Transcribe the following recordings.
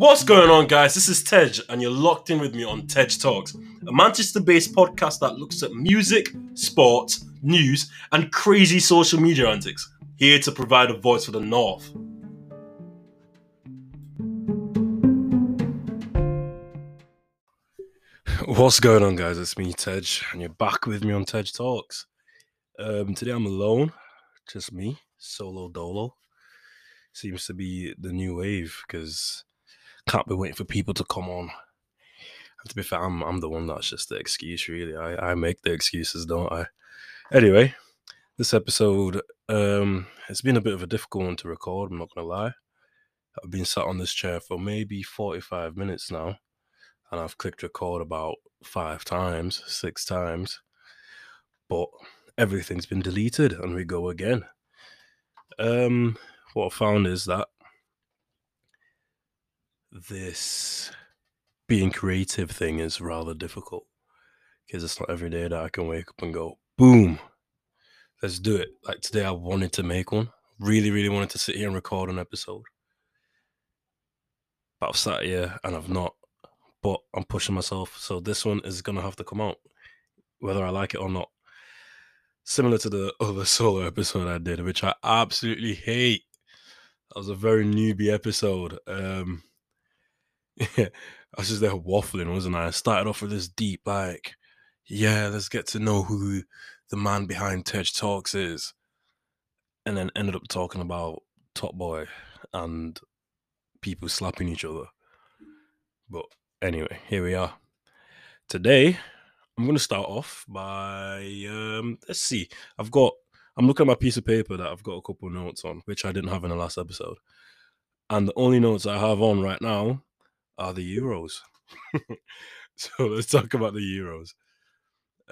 What's going on, guys? This is Tejj, and you're locked in with me on Tejj Talks, a Manchester based podcast that looks at music, sports, news, and crazy social media antics. Here to provide a voice for the North. What's going on, guys? It's me, Tejj, and you're back with me on Tejj Talks. Um, today I'm alone, just me, solo dolo. Seems to be the new wave because can't be waiting for people to come on. And to be fair, I'm, I'm the one that's just the excuse, really. I, I make the excuses, don't I? Anyway, this episode, um, it's been a bit of a difficult one to record, I'm not going to lie. I've been sat on this chair for maybe 45 minutes now, and I've clicked record about five times, six times, but everything's been deleted, and we go again. Um, what I found is that this being creative thing is rather difficult because it's not every day that I can wake up and go, boom, let's do it. Like today, I wanted to make one. Really, really wanted to sit here and record an episode. But I've sat here and I've not. But I'm pushing myself. So this one is going to have to come out, whether I like it or not. Similar to the other solo episode I did, which I absolutely hate. That was a very newbie episode. Um, yeah, I was just there waffling, wasn't I? I started off with this deep, like, yeah, let's get to know who the man behind Tejj Talks is. And then ended up talking about Top Boy and people slapping each other. But anyway, here we are. Today, I'm going to start off by, um, let's see, I've got, I'm looking at my piece of paper that I've got a couple notes on, which I didn't have in the last episode. And the only notes I have on right now are the Euros. so let's talk about the Euros.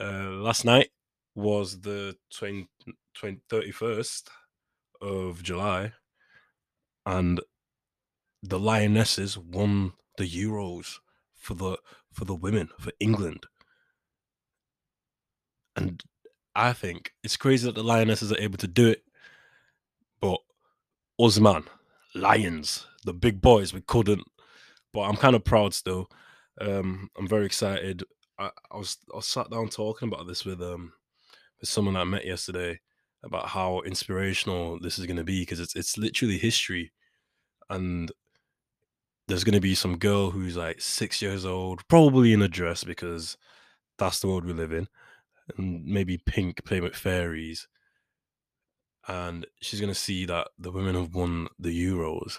Uh, last night was the 20, 20, 31st of July, and the Lionesses won the Euros for the for the women for England. And I think it's crazy that the Lionesses are able to do it, but us man, Lions, the big boys, we couldn't but I'm kind of proud still. Um, I'm very excited. I, I, was I sat down talking about this with um with someone I met yesterday about how inspirational this is going to be because it's it's literally history, and there's going to be some girl who's like six years old, probably in a dress because that's the world we live in, and maybe pink playing with fairies, and she's going to see that the women have won the Euros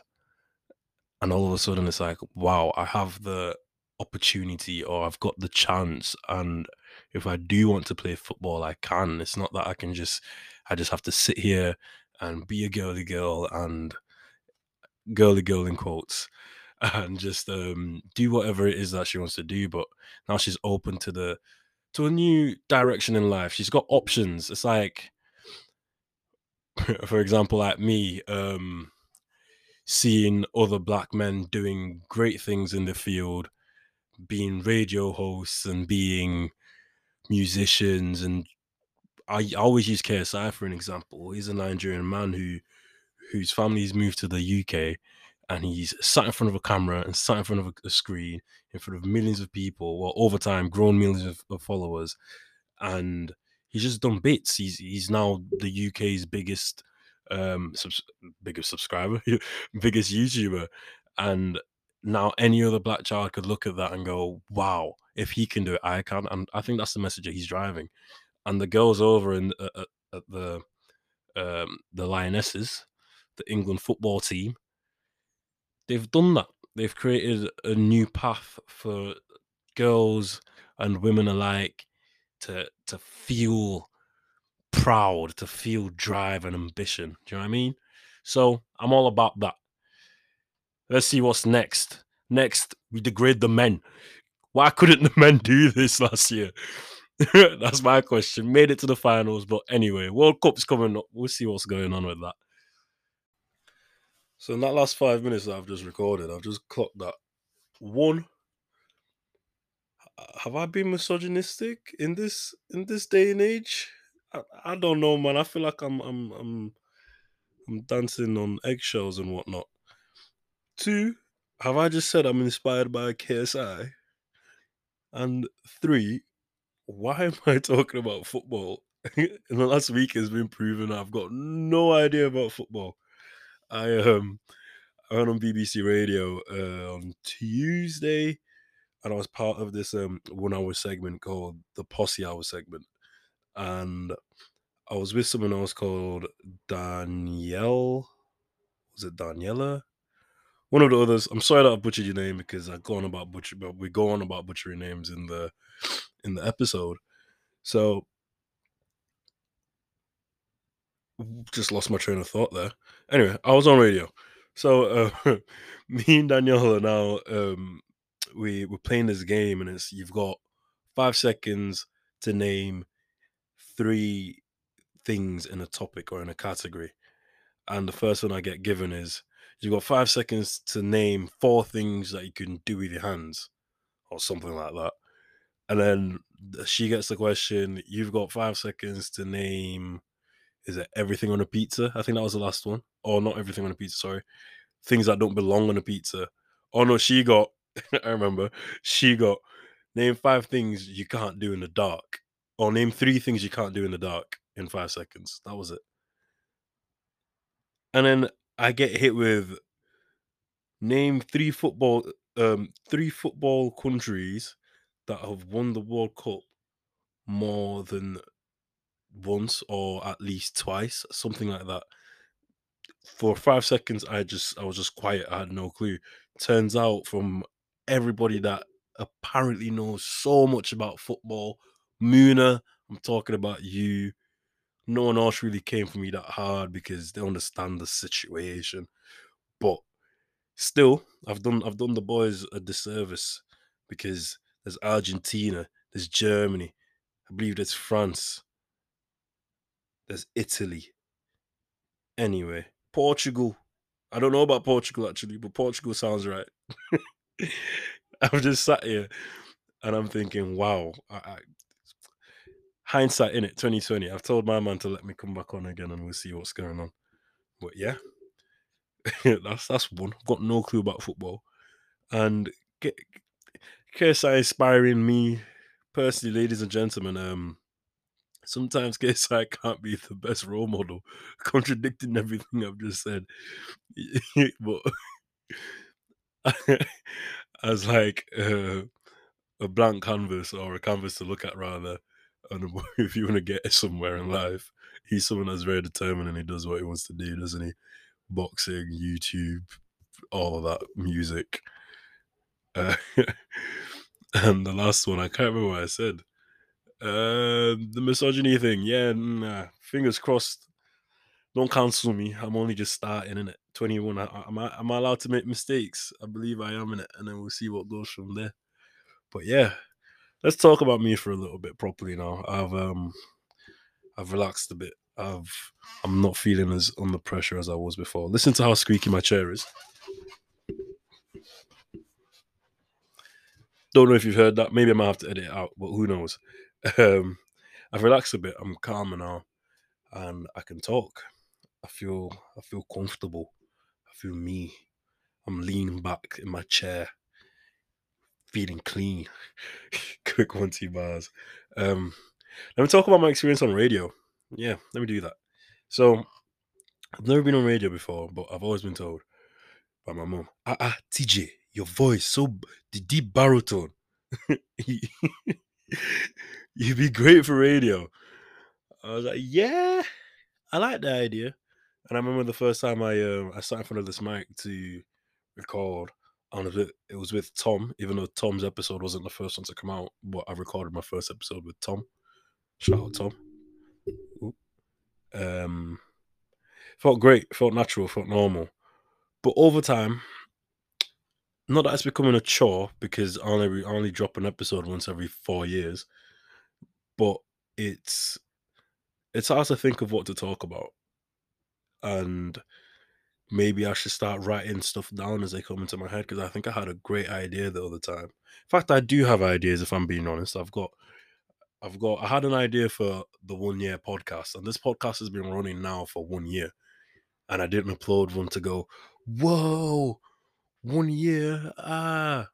and all of a sudden it's like wow i have the opportunity or i've got the chance and if i do want to play football i can. It's not that i can just i just have to sit here and be a girly girl and girly girl in quotes and just um do whatever it is that she wants to do but now she's open to the to a new direction in life. She's got options. It's like for example like me um seeing other black men doing great things in the field, being radio hosts and being musicians. And I, always use KSI for an example. He's a Nigerian man who whose family's moved to the UK and he's sat in front of a camera and sat in front of a, screen in front of millions of people, well, over time, grown millions of, of followers. And he's just done bits. He's he's now the UK's biggest um subs- biggest subscriber, biggest YouTuber, and now any other black child could look at that and go, "Wow, if he can do it, I can." And I think that's the message that he's driving. And the girls over in uh, at the um, the Lionesses, the England football team, they've done that. They've created a new path for girls and women alike to to feel proud, to feel drive and ambition. Do you know what I mean? So I'm all about that. Let's see what's next. Next, we degrade the men. Why couldn't the men do this last year? That's my question. Made it to the finals, but anyway, World Cup's coming up. We'll see what's going on with that. So in that last five minutes that I've just recorded, I've just clocked that one. Have I been misogynistic in this in this day and age? I, I don't know, man. I feel like I'm I'm I'm I'm dancing on eggshells and whatnot. Two, have I just said I'm inspired by KSI? And three, why am I talking about football? In the last week has been proven I've got no idea about football. I um I went on BBC Radio uh, on Tuesday, and I was part of this um one hour segment called the Posse Hour segment, and I was with someone else called Danielle. Was it Daniela? One of the others. I'm sorry that I butchered your name because I go on about butcher, but we go on about butchering names in the in the episode. So just lost my train of thought there. Anyway, I was on radio. So uh, me and Daniela now um, we we're playing this game, and it's you've got five seconds to name three things in a topic or in a category. And the first one I get given is you've got five seconds to name four things that you can do with your hands, or something like that. And then she gets the question. You've got five seconds to name. Is it everything on a pizza? I think that was the last one. Or not everything on a pizza. Sorry, things that don't belong on a pizza. Oh no, she got. I remember she got. Name five things you can't do in the dark, or name three things you can't do in the dark in five seconds. That was it. And then I get hit with name three football um three football countries that have won the World Cup more than once or at least twice, something like that. For five seconds, I just I was just quiet. I had no clue. Turns out from everybody that apparently knows so much about football, Muna, I'm talking about you. No one else really came for me that hard because they understand the situation. But still, I've done I've done the boys a disservice because there's Argentina, there's Germany, I believe there's France, there's Italy. Anyway, Portugal. I don't know about Portugal actually, but Portugal sounds right. I've just sat here and I'm thinking, wow, I, I, hindsight in it, 2020. I've told my man to let me come back on again and we'll see what's going on. But yeah, that's that's one. I've got no clue about football. And get, KSI inspiring me personally, ladies and gentlemen. Um, sometimes KSI can't be the best role model, contradicting everything I've just said. but as like uh, a blank canvas or a canvas to look at rather, and if you want to get somewhere in life, he's someone that's very determined and he does what he wants to do, doesn't he? Boxing, YouTube, all of that, music. Uh, and the last one, I can't remember what I said. Uh, the misogyny thing, yeah, nah, fingers crossed. Don't cancel me. I'm only just starting in it. 21. I, am, I, am I allowed to make mistakes? I believe I am in it, and then we'll see what goes from there. But yeah, let's talk about me for a little bit properly now. I've um, I've relaxed a bit. I've I'm not feeling as under pressure as I was before. Listen to how squeaky my chair is. Don't know if you've heard that. Maybe I might have to edit it out, but who knows? Um, I've relaxed a bit. I'm calmer now, and I can talk. I feel I feel comfortable. I feel me. I'm leaning back in my chair, feeling clean. Quick one, two bars. Um, let me talk about my experience on radio. Yeah, let me do that. So, I've never been on radio before, but I've always been told by my mom, ah, ah, TJ, your voice, so the deep baritone. You'd be great for radio. I was like, yeah, I like the idea. And I remember the first time I uh, I sat in front of this mic to record, and it, was with Tom, even though Tom's episode wasn't the first one to come out, but I recorded my first episode with Tom. Shout out Tom. Um, felt great, felt natural, felt normal. But over time, not that it's becoming a chore because I only I only drop an episode once every four years, but it's it's hard to think of what to talk about, and maybe I should start writing stuff down as they come into my head because I think I had a great idea the other time. In fact, I do have ideas. If I'm being honest, I've got I've got I had an idea for the one year podcast, and this podcast has been running now for one year, and I didn't upload one to go. Whoa, one year. Ah.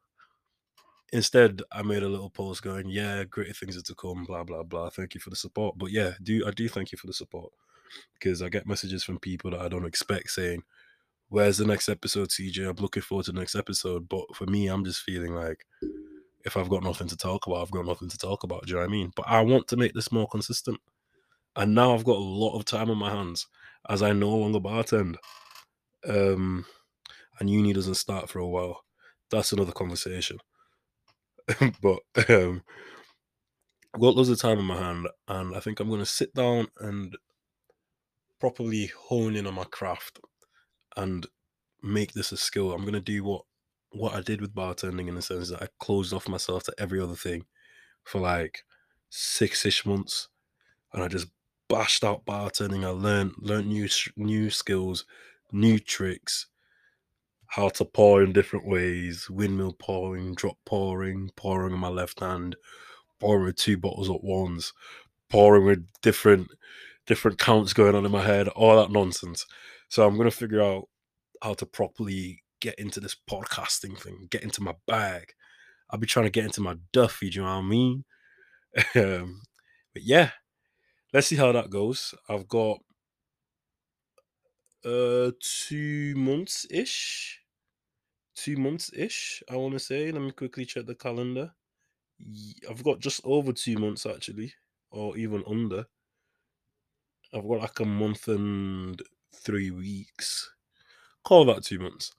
Instead, I made a little post going, "Yeah, great things are to come." Blah blah blah. Thank you for the support. But yeah, do I do thank you for the support because I get messages from people that I don't expect saying, "Where's the next episode, CJ? I'm looking forward to the next episode." But for me, I'm just feeling like if I've got nothing to talk about, I've got nothing to talk about. Do you know what I mean? But I want to make this more consistent. And now I've got a lot of time on my hands as I no longer bartend. Um, and uni doesn't start for a while. That's another conversation. but um, I've got loads of time on my hand, and I think I'm going to sit down and properly hone in on my craft and make this a skill. I'm going to do what what I did with bartending in the sense that I closed off myself to every other thing for like six ish months, and I just bashed out bartending. I learned learned new new skills, new tricks, how to pour in different ways, windmill pouring, drop pouring, pouring on my left hand, pouring with two bottles at once, pouring with different different counts going on in my head, all that nonsense. So I'm gonna figure out how to properly get into this podcasting thing, get into my bag. I'll be trying to get into my Duffy, do you know what I mean? um, but yeah, let's see how that goes. I've got uh two months ish. Two months ish, I want to say. Let me quickly check the calendar. I've got just over two months actually, or even under. I've got like a month and three weeks. Call that two months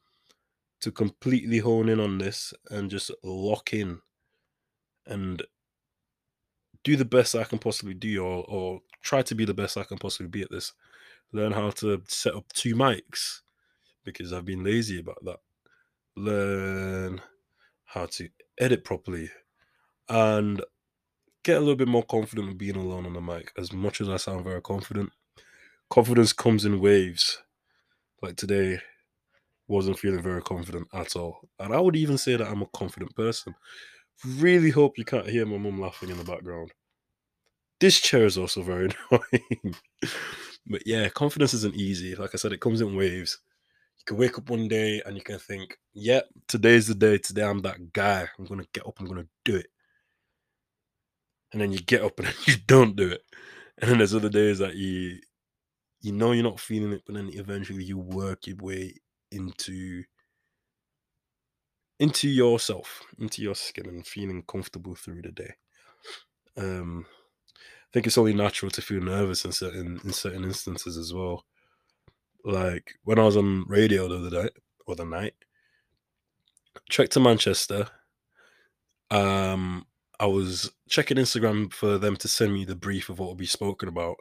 to completely hone in on this and just lock in and do the best I can possibly do or, or try to be the best I can possibly be at this. Learn how to set up two mics because I've been lazy about that. Learn how to edit properly and get a little bit more confident with being alone on the mic. As much as I sound very confident, confidence comes in waves. Like today, wasn't feeling very confident at all. And I would even say that I'm a confident person. Really hope you can't hear my mum laughing in the background. This chair is also very annoying. but yeah, confidence isn't easy. Like I said, it comes in waves. You can wake up one day and you can think, yep, yeah, today's the day. Today I'm that guy. I'm going to get up. I'm going to do it. And then you get up and you don't do it. And then there's other days that you you know you're not feeling it, but then eventually you work your way into into yourself, into your skin, and feeling comfortable through the day. Um, I think it's only natural to feel nervous in certain in certain instances as well. Like when I was on radio the other day or the night, trek to Manchester. Um, I was checking Instagram for them to send me the brief of what will be spoken about,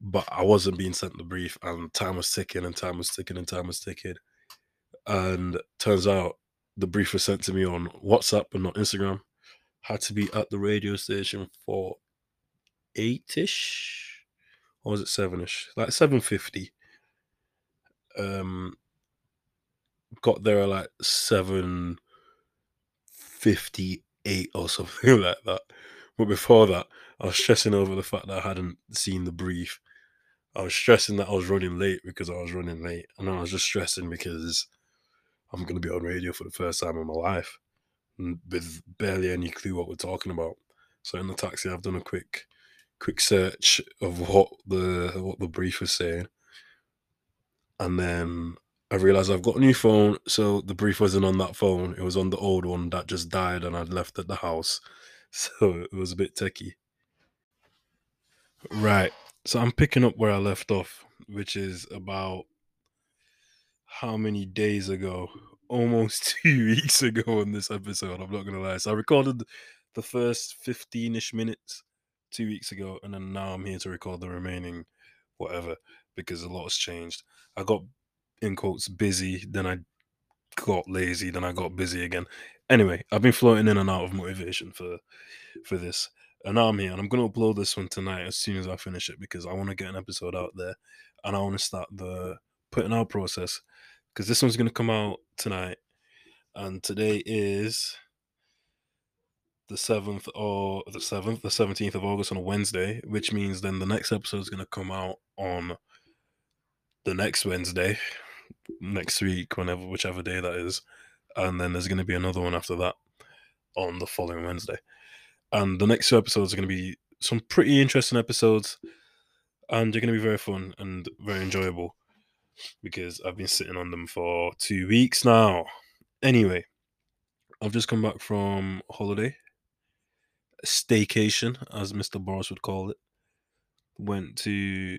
but I wasn't being sent the brief, and time was ticking, and time was ticking, and time was ticking. And turns out the brief was sent to me on WhatsApp and not Instagram. Had to be at the radio station for eight ish, or was it seven ish? Like seven fifty. Um, got there at like seven fifty eight or something like that. But before that, I was stressing over the fact that I hadn't seen the brief. I was stressing that I was running late because I was running late, and I was just stressing because I'm going to be on radio for the first time in my life with barely any clue what we're talking about. So in the taxi, I've done a quick, quick search of what the what the brief was saying, and then I realized I've got a new phone, so the brief wasn't on that phone. It was on the old one that just died, and I'd left at the house, so it was a bit techie. Right, so I'm picking up where I left off, which is about how many days ago? Almost two weeks ago on this episode. I'm not gonna lie. So I recorded the first 15 ish minutes two weeks ago, and then now I'm here to record the remaining whatever because a lot has changed. I got in quotes busy, then I got lazy, then I got busy again. Anyway, I've been floating in and out of motivation for for this. I'm here and I'm gonna upload this one tonight as soon as I finish it because I want to get an episode out there and I want to start the putting out process because this one's going to come out tonight, and today is the seventh or the seventh, the seventeenth of August on a Wednesday, which means then the next episode is going to come out on the next Wednesday, next week, whenever, whichever day that is. And then there's going to be another one after that on the following Wednesday. And the next two episodes are going to be some pretty interesting episodes. And they're going to be very fun and very enjoyable because I've been sitting on them for two weeks now. Anyway, I've just come back from holiday, staycation, as Mr. Boris would call it. Went to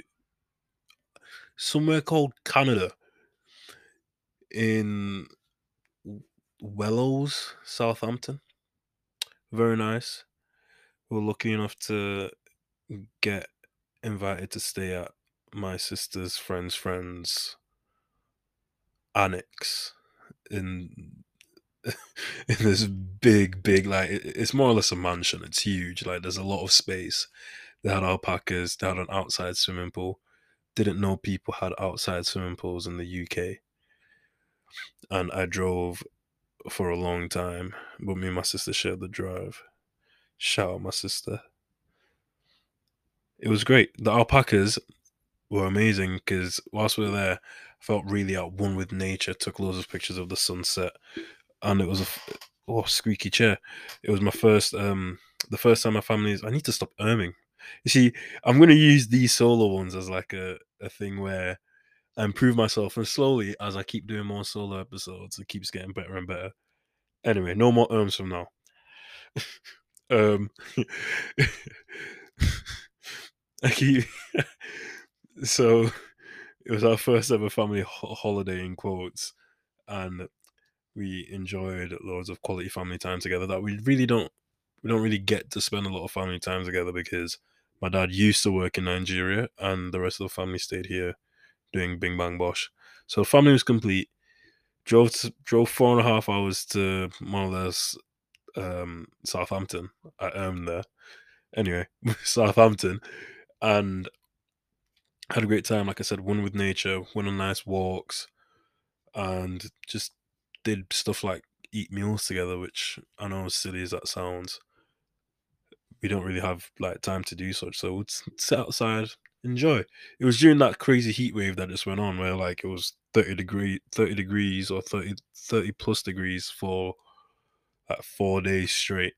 somewhere called Canada in Willows, Southampton. Very nice. We are lucky enough to get invited to stay at my sister's friend's friend's annex in in this big, big like it's more or less a mansion. It's huge. Like there's a lot of space. They had alpacas. They had an outside swimming pool. Didn't know people had outside swimming pools in the UK. And I drove for a long time, but me and my sister shared the drive. Shout out my sister. It was great. The alpacas were amazing because whilst we were there, I felt really at one with nature. Took loads of pictures of the sunset, and it was a oh squeaky chair. It was my first um the first time my family's. I need to stop erming. You see, I'm gonna use these solo ones as like a a thing where I improve myself, and slowly as I keep doing more solo episodes, it keeps getting better and better. Anyway, no more erms from now. um, so it was our first ever family ho- holiday in quotes, and we enjoyed loads of quality family time together that we really don't we don't really get to spend a lot of family time together because my dad used to work in Nigeria and the rest of the family stayed here doing Bing Bang Bosh. So family was complete. Drove to, drove four and a half hours to more or less um, Southampton. I am there. Anyway, Southampton, and had a great time. Like I said, one with nature, went on nice walks, and just did stuff like eat meals together, which I know as silly as that sounds, we don't really have like time to do such. So we'd sit outside, enjoy. It was during that crazy heat wave that just went on where like it was 30 degree 30 degrees or 30 30 plus degrees for like four days straight,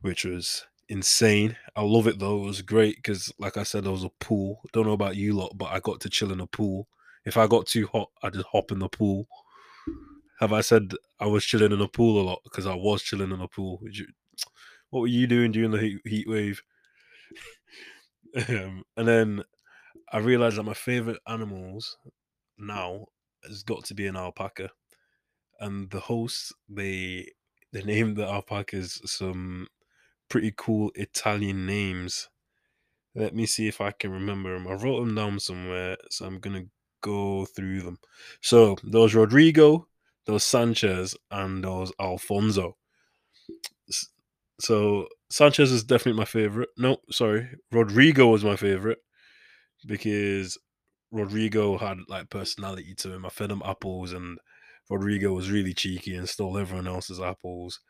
which was insane. I love it though. It was great because like I said, there was a pool. Don't know about you lot, but I got to chill in a pool. If I got too hot, I just hop in the pool. Have I said I was chilling in a pool a lot? Because I was chilling in a pool. What were you doing during the heat, heat wave? um, and then I realized that my favorite animals now has got to be an alpaca. And the hosts, they they named the alpacas some pretty cool Italian names. Let me see if I can remember them. I wrote them down somewhere, so I'm gonna go through them. So those Rodrigo, those Sanchez, and those Alfonso. So Sanchez is definitely my favorite. No, sorry, Rodrigo was my favorite because Rodrigo had like personality to him. I fed him apples, and Rodrigo was really cheeky and stole everyone else's apples.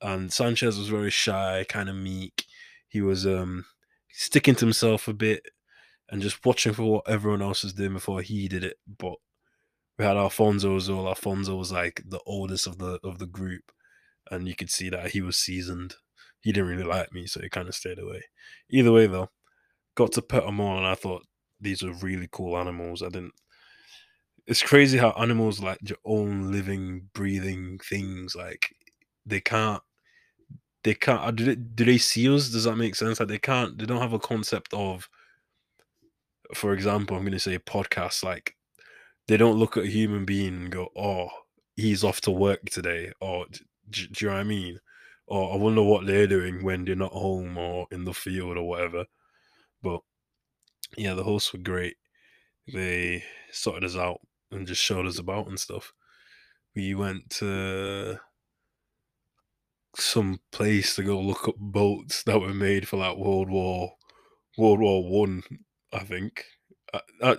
And Sanchez was very shy, kind of meek. He was um sticking to himself a bit and just watching for what everyone else was doing before he did it. But we had Alfonso as well. Alfonso was like the oldest of the of the group, and you could see that he was seasoned. He didn't really like me, so he kind of stayed away. Either way, though, got to pet them all, and I thought these were really cool animals. I didn't. It's crazy how animals like your own living, breathing things like they can't. They can't. Uh, do they, do they see us? Does that make sense? Like they can't. They don't have a concept of. For example, I'm going to say podcast. Like they don't look at a human being and go, "Oh, he's off to work today," or do, do you know what I mean? Or I wonder what they're doing when they're not home or in the field or whatever. But yeah, the hosts were great. They sorted us out and just showed us about and stuff. We went to some place to go look up boats that were made for like World War World War One, I think. I, I,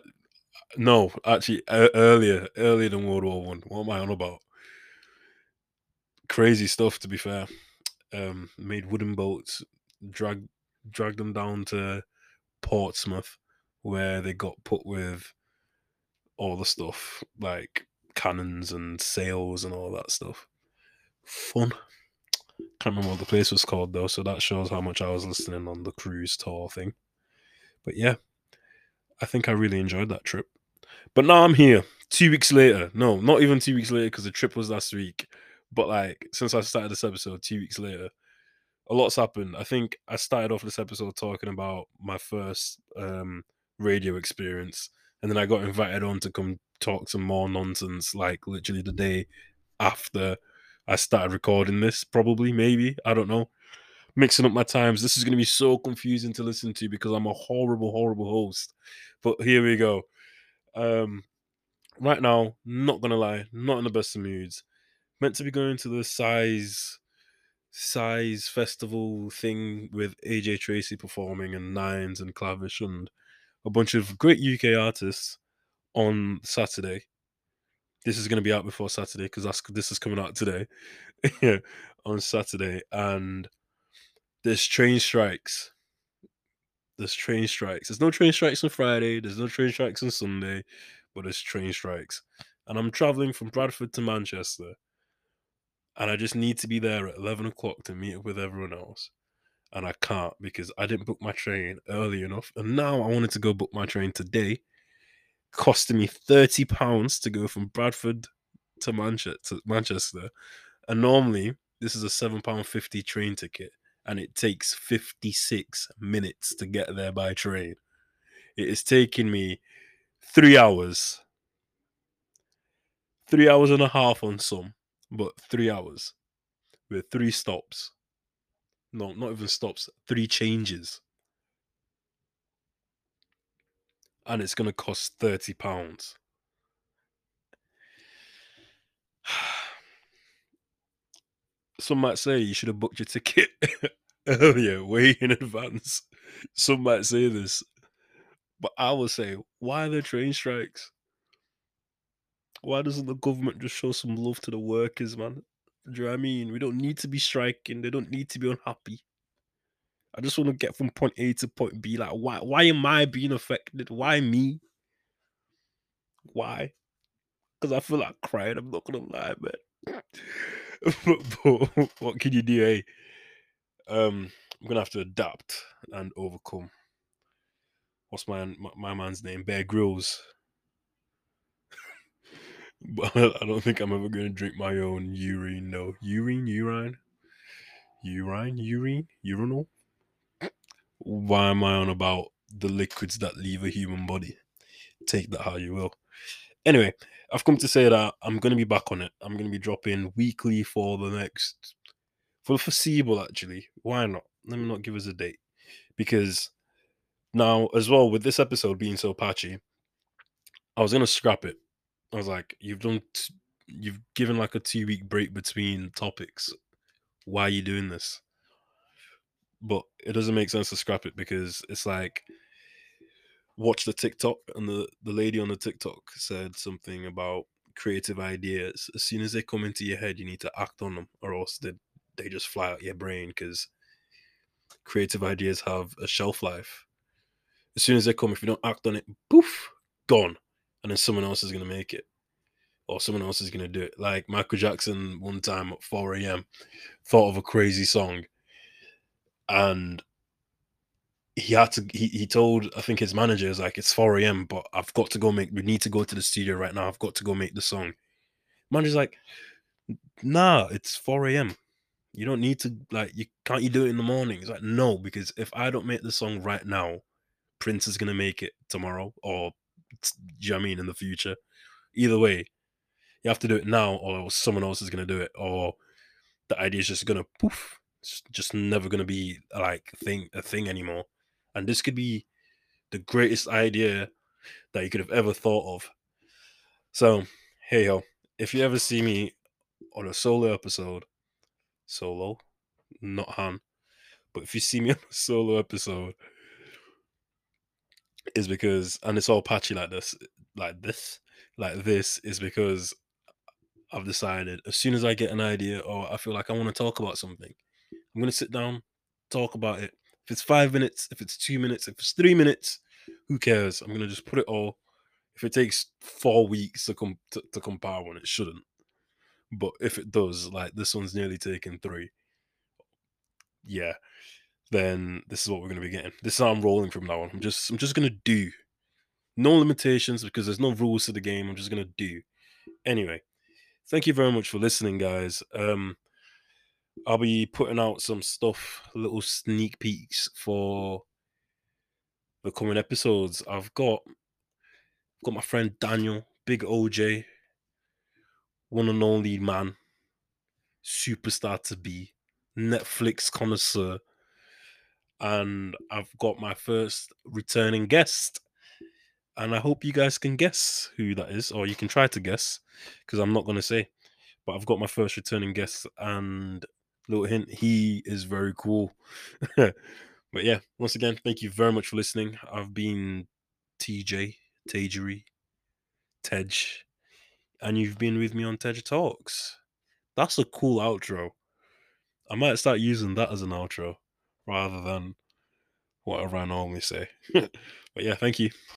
no, actually, uh, earlier, earlier than World War One. What am I on about? crazy stuff to be fair. Um, made wooden boats, drag dragged them down to Portsmouth, where they got put with all the stuff like cannons and sails and all that stuff. Fun. Can't remember what the place was called though, so that shows how much I was listening on the cruise tour thing. But yeah, I think I really enjoyed that trip. But now I'm here, two weeks later. No, not even two weeks later because the trip was last week. But like since I started this episode, two weeks later, a lot's happened. I think I started off this episode talking about my first um, radio experience, and then I got invited on to come talk some more nonsense, like literally the day after I started recording this. Probably, maybe I don't know. Mixing up my times. This is going to be so confusing to listen to because I'm a horrible, horrible host. But here we go. Um, right now, not gonna lie, not in the best of moods. Meant to be going to the size size festival thing with AJ Tracey performing and Nines and Clavish and a bunch of great UK artists on Saturday. This is going to be out before Saturday because this is coming out today. on Saturday, and there's train strikes. There's train strikes. There's no train strikes on Friday. There's no train strikes on Sunday, but there's train strikes. And I'm traveling from Bradford to Manchester, and I just need to be there at 11 o'clock to meet up with everyone else. And I can't because I didn't book my train early enough. And now I wanted to go book my train today costing me 30 pounds to go from Bradford to Manchester. And normally this is a seven pound fifty train ticket and it takes 56 minutes to get there by train. It is taking me three hours. Three hours and a half on some, but three hours with three stops. No, not even stops, three changes. and it's going to cost 30 pounds. Some might say you should have booked your ticket earlier, way in advance. Some might say this, but I will say, why are there train strikes? Why doesn't the government just show some love to the workers, man? Do you know what I mean? We don't need to be striking. They don't need to be unhappy. I just want to get from point A to point B. Like, why? Why am I being affected? Why me? Why? Because I feel like crying. I'm not gonna lie, man. but, but, what can you do? Hey, um, I'm gonna have to adapt and overcome. What's my my, my man's name? Bear Grylls. but I don't think I'm ever gonna drink my own urine. No, urine, urine, urine, urine, urinal why am I on about the liquids that leave a human body? Take that how you will. Anyway, I've come to say that I'm going to be back on it. I'm going to be dropping weekly for the next, for the foreseeable, actually. Why not? Let me not give us a date. Because now, as well, with this episode being so patchy, I was going to scrap it. I was like, you've done, t- you've given like a two week break between topics. Why are you doing this? but it doesn't make sense to scrap it because it's like watch the TikTok and the the lady on the TikTok said something about creative ideas. As soon as they come into your head, you need to act on them, or else they they just fly out your brain because creative ideas have a shelf life. As soon as they come, if you don't act on it, poof, gone, and then someone else is gonna make it, or someone else is gonna do it. Like Michael Jackson, one time at 4 a.m., thought of a crazy song and he had to he, he told i think his manager is like it's 4 a.m but i've got to go make we need to go to the studio right now i've got to go make the song manager's like nah it's 4 a.m you don't need to like you can't you do it in the morning it's like no because if i don't make the song right now prince is gonna make it tomorrow or do you know I mean in the future either way you have to do it now or someone else is gonna do it or the idea is just gonna poof it's just never gonna be like thing a thing anymore. And this could be the greatest idea that you could have ever thought of. So, hey yo, if you ever see me on a solo episode, solo, not Han, but if you see me on a solo episode, is because and it's all patchy like this, like this, like this is because I've decided as soon as I get an idea or I feel like I want to talk about something, I'm gonna sit down, talk about it. If it's five minutes, if it's two minutes, if it's three minutes, who cares? I'm gonna just put it all If it takes four weeks to come to, to compile one, it shouldn't. But if it does, like this one's nearly taken three. Yeah, then this is what we're gonna be getting. This is how I'm rolling from now on. I'm just I'm just gonna do. No limitations because there's no rules to the game. I'm just gonna do. Anyway, thank you very much for listening, guys. Um I'll be putting out some stuff, little sneak peeks for the coming episodes. I've got got my friend Daniel, big OJ, one and only man, superstar to be, Netflix connoisseur, and I've got my first returning guest. And I hope you guys can guess who that is, or you can try to guess, because I'm not gonna say. But I've got my first returning guest, and little hint, he is very cool. but yeah, once again, thank you very much for listening. I've been TJ, Tagery, Tejj, and you've been with me on Tejj Talks. That's a cool outro. I might start using that as an outro rather than whatever I normally say. but yeah, thank you.